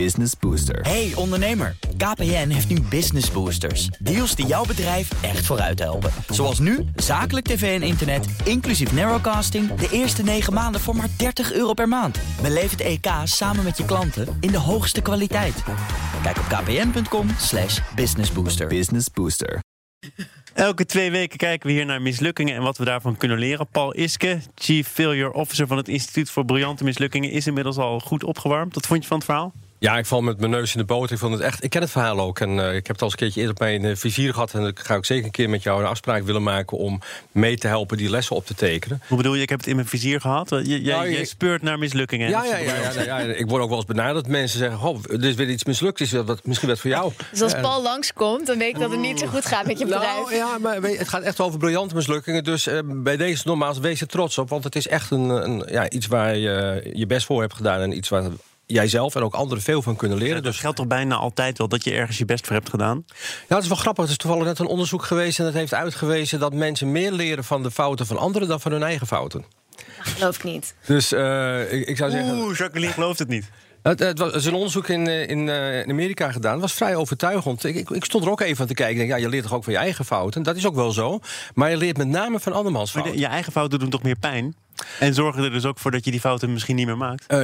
Business Booster. Hey ondernemer, KPN heeft nu Business Boosters. Deals die jouw bedrijf echt vooruit helpen. Zoals nu, zakelijk tv en internet, inclusief narrowcasting... de eerste 9 maanden voor maar 30 euro per maand. Beleef het EK samen met je klanten in de hoogste kwaliteit. Kijk op kpn.com slash businessbooster. Business Booster. Elke twee weken kijken we hier naar mislukkingen en wat we daarvan kunnen leren. Paul Iske, Chief Failure Officer van het Instituut voor Briljante Mislukkingen, is inmiddels al goed opgewarmd. Wat vond je van het verhaal? Ja, ik val met mijn neus in de boot. Ik, vond het echt, ik ken het verhaal ook. En uh, ik heb het al eens een keertje eerder op mijn uh, vizier gehad. En ik ga ook zeker een keer met jou een afspraak willen maken... om mee te helpen die lessen op te tekenen. Hoe bedoel je, ik heb het in mijn vizier gehad? Je, je, Nou, je je- speurt naar mislukkingen. Ja, ja, ja, ja, nou ja, ik word ook wel eens benaderd. Mensen zeggen, oh, er is weer iets mislukt. Is dat wat, misschien wat voor jou. Dus als En- Paul langskomt, dan weet ik dat het niet zo goed gaat met je bedrijf. Nou ja, maar weet je, het gaat echt over briljante mislukkingen. Dus eh, bij deze nogmaals, wees er trots op. Want het is echt een, een, ja, iets waar je je best voor hebt gedaan. En iets waar jij zelf en ook anderen veel van kunnen leren. Ja, Dus dat geldt toch bijna altijd wel dat je ergens je best voor hebt gedaan? Ja, het is wel grappig. Er is toevallig net een onderzoek geweest... en dat heeft uitgewezen dat mensen meer leren van de fouten van anderen... dan van hun eigen fouten. Geloof ik niet. Dus eh, ik, ik zou zeggen... Oeh, Jacqueline gelooft het niet. Het, het was, er is een onderzoek in, eh, in, eh, in Amerika gedaan. Het was vrij overtuigend. Ik, ik, ik stond er ook even aan te kijken. Ik denk, ja, je leert toch ook van je eigen fouten? Dat is ook wel zo. Maar je leert met name van andermans fouten. de- je eigen fouten doen toch meer pijn? En zorgen er dus ook voor dat je die fouten misschien niet meer maakt? Eh,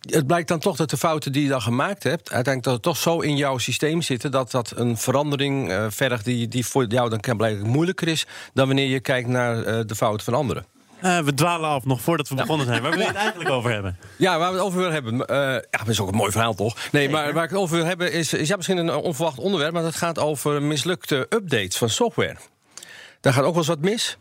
het blijkt dan toch dat de fouten die je dan gemaakt hebt... uiteindelijk dat het toch zo in jouw systeem zitten... dat dat een verandering eh, vergt die, die voor jou dan kan blijkbaar moeilijker is... dan wanneer je kijkt naar de fouten van anderen. Eh, we dwalen af, nog voordat we begonnen zijn. Waar wil je het eigenlijk over hebben? Ja, waar we het over willen hebben. eh, ja, dat is ook een mooi verhaal, toch? Nee, maar waar ik het over wil hebben is, is ja, misschien een onverwacht onderwerp, maar dat gaat over mislukte updates van software. Daar gaat ook wel eens wat mis.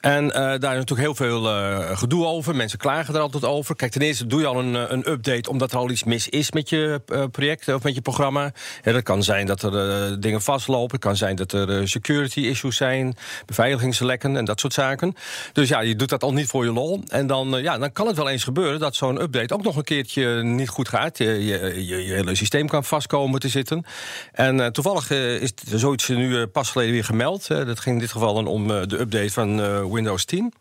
En eh, daar is natuurlijk heel veel eh, gedoe over. Mensen klagen er altijd over. Kijk, ten eerste doe je al een, eh, een update omdat er al iets mis is met je eh, project of met je programma. Ja, dat kan zijn dat er dingen vastlopen. Het kan zijn dat er security issues zijn, beveiligingslekken en dat soort zaken. Dus ja, je doet dat al niet voor je lol. En dan, ja, dan kan het wel eens gebeuren dat zo'n update ook nog een keertje niet goed gaat. Je, je, je, je hele systeem kan vastkomen te zitten. En toevallig is zoiets nu pas geleden weer gemeld. Dat ging in dit geval dan om de update van Windows 10.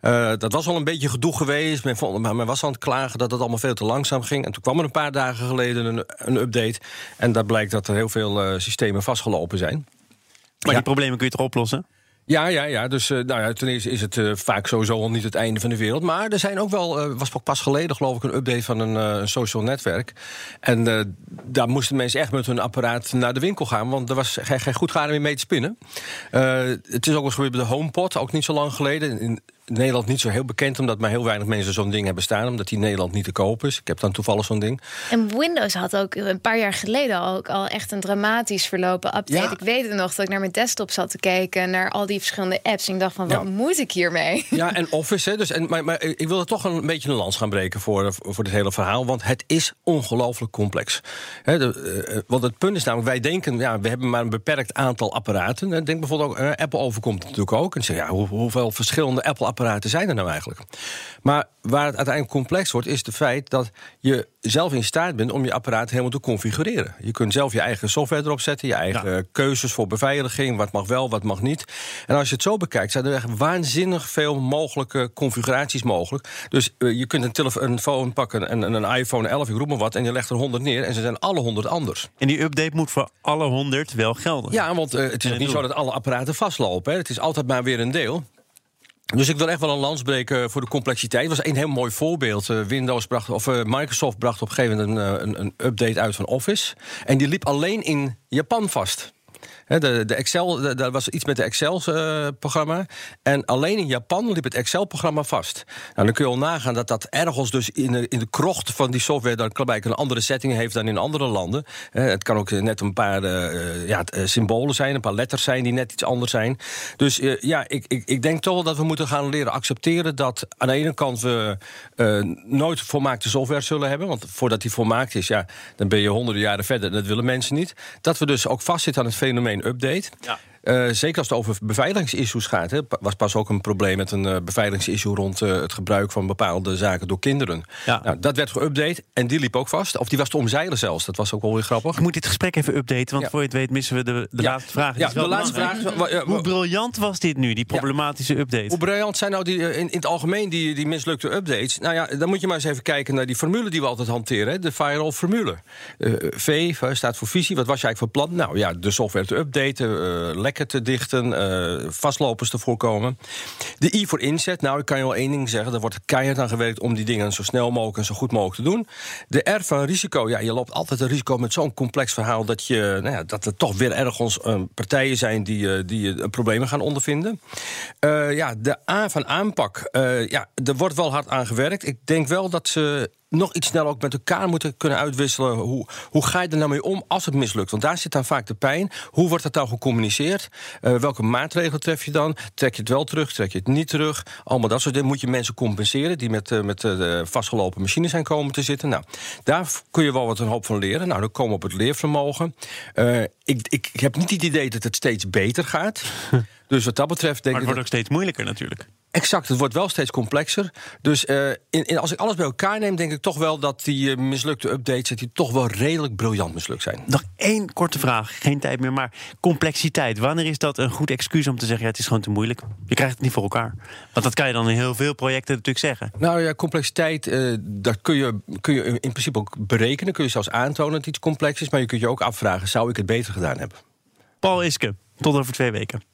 Eh, dat was al een beetje gedoe geweest. Men, vond, maar men was aan het klagen dat het allemaal veel te langzaam ging. En toen kwam er een paar dagen geleden een, een update. En daar blijkt dat er heel veel eh, systemen vastgelopen zijn. Maar Ja. die problemen kun je toch oplossen? Ja, ja, ja. Dus eh, nou ja, ten eerste is het eh, vaak sowieso al niet het einde van de wereld. Maar er zijn ook wel, eh, was pas geleden geloof ik, een update van een, social netwerk. En daar moesten mensen echt met hun apparaat naar de winkel gaan. Want er was geen, geen goed garen meer mee te spinnen. Het is ook eens gebeurd bij de HomePod, ook niet zo lang geleden. In Nederland niet zo heel bekend, omdat maar heel weinig mensen zo'n ding hebben staan. Omdat die in Nederland niet te koop is. Ik heb dan toevallig zo'n ding. En Windows had ook een paar jaar geleden ook al echt een dramatisch verlopen update. Ja. Ik weet het nog dat ik naar mijn desktop zat te kijken, naar al die verschillende apps. En ik dacht van, wat Ja. moet ik hiermee? Ja, en Office. Hè, dus, en, maar, maar ik wil er toch een beetje een lans gaan breken voor, voor dit hele verhaal. Want het is ongelooflijk complex. Hè, de, eh, want het punt is namelijk, wij denken, ja, we hebben maar een beperkt aantal apparaten. Denk bijvoorbeeld ook, eh, Apple overkomt het natuurlijk ook. En zeg, ja, hoe- hoeveel verschillende Apple-apparaten zijn er nou eigenlijk? Maar waar het uiteindelijk complex wordt, is het feit dat je zelf in staat bent om je apparaat helemaal te configureren. Je kunt zelf je eigen software erop zetten, je eigen keuzes voor beveiliging, wat mag wel, wat mag niet. En als je het zo bekijkt, zijn er echt waanzinnig veel mogelijke configuraties mogelijk. Dus eh, je kunt een telefoon pakken, en een iPhone 11, ik roep maar wat, en je legt er 100 neer en ze zijn alle 100 anders. En die update moet voor alle 100 wel gelden. Ja, want eh, het is niet zo dat alle apparaten vastlopen. Hè. Het is altijd maar weer een deel. Dus ik wil echt wel een lans breken voor de complexiteit. Het was een heel mooi voorbeeld. Eh, Windows bracht, of eh, Microsoft bracht op een gegeven moment eh, een, een update uit van Office. En die liep alleen in Japan vast. De, de Excel, daar was iets met de Excel-programma. en alleen in Japan liep het Excel-programma vast. Nou, dan kun je al nagaan dat dat ergens dus in de, in de krocht van die software... dan blijkbaar een andere setting heeft dan in andere landen. Het kan ook net een paar eh, ja, eh, symbolen zijn, een paar letters zijn... die net iets anders zijn. Dus eh, ja, ik, ik, ik denk toch wel dat we moeten gaan leren accepteren... dat aan de ene kant we eh, nooit volmaakte software zullen hebben. Want voordat die volmaakt is, ja, dan ben je honderden jaren verder... dat willen mensen niet. Dat we dus ook vastzitten aan het fenomeen update... Ja. Uh, zeker als het over beveiligingsissues gaat. Was pas ook een probleem met een uh, beveiligingsissue rond uh, het gebruik van bepaalde zaken door kinderen. Ja. Nou, dat werd geüpdate en die liep ook vast. Of die was te omzeilen zelfs. Dat was ook wel weer grappig. Ik moet dit gesprek even updaten, want ja. voor je het weet missen we de, de ja. laatste vraag. Ja, de laatste vraag. Hoe briljant was dit nu, die problematische update? Hoe briljant zijn nou die, in, in het algemeen die, die mislukte updates? Nou ja, dan moet je maar eens even kijken naar die formule die we altijd hanteren. Hè, de firewall-formule. v staat voor visie. Wat was je eigenlijk van plan? Nou ja, de software te updaten, uh, te dichten, uh, vastlopers te voorkomen. De I voor inzet. Nou, ik kan je wel één ding zeggen. Er wordt keihard aan gewerkt om die dingen zo snel mogelijk en zo goed mogelijk te doen. De R van risico. Ja, je loopt altijd een risico met zo'n complex verhaal dat, je, nou ja, dat er toch weer ergens uh, partijen zijn die, die problemen gaan ondervinden. ja, de A van aanpak. ja, er wordt wel hard aan gewerkt. Ik denk wel dat ze nog iets sneller ook met elkaar moeten kunnen uitwisselen. Hoe, hoe ga je er nou mee om als het mislukt? Want daar zit dan vaak de pijn. Hoe wordt dat dan gecommuniceerd? Uh, welke maatregelen tref je dan? Trek je het wel terug? Trek je het niet terug? Allemaal dat soort dingen moet je mensen compenseren die met, uh, met uh, vastgelopen machines zijn komen te zitten. Nou, daar kun je wel wat een hoop van leren. Nou, dan komen we op het leervermogen. ik, ik heb niet het idee dat het steeds beter gaat. Dus wat dat betreft denk maar het ik. wordt ook steeds moeilijker natuurlijk. Exact, het wordt wel steeds complexer. Dus uh, in, in, als ik alles bij elkaar neem, denk ik toch wel dat die uh, mislukte updates die toch wel redelijk briljant mislukt zijn. Nog één korte vraag, geen tijd meer, maar complexiteit. Wanneer is dat een goed excuus om te zeggen: ja, het is gewoon te moeilijk? Je krijgt het niet voor elkaar. Want dat kan je dan in heel veel projecten natuurlijk zeggen. Nou ja, complexiteit, uh, dat kun je, kun je in principe ook berekenen. Kun je zelfs aantonen dat iets complex is. Maar je kunt je ook afvragen: zou ik het beter gedaan hebben? Paul Iske, tot over twee weken.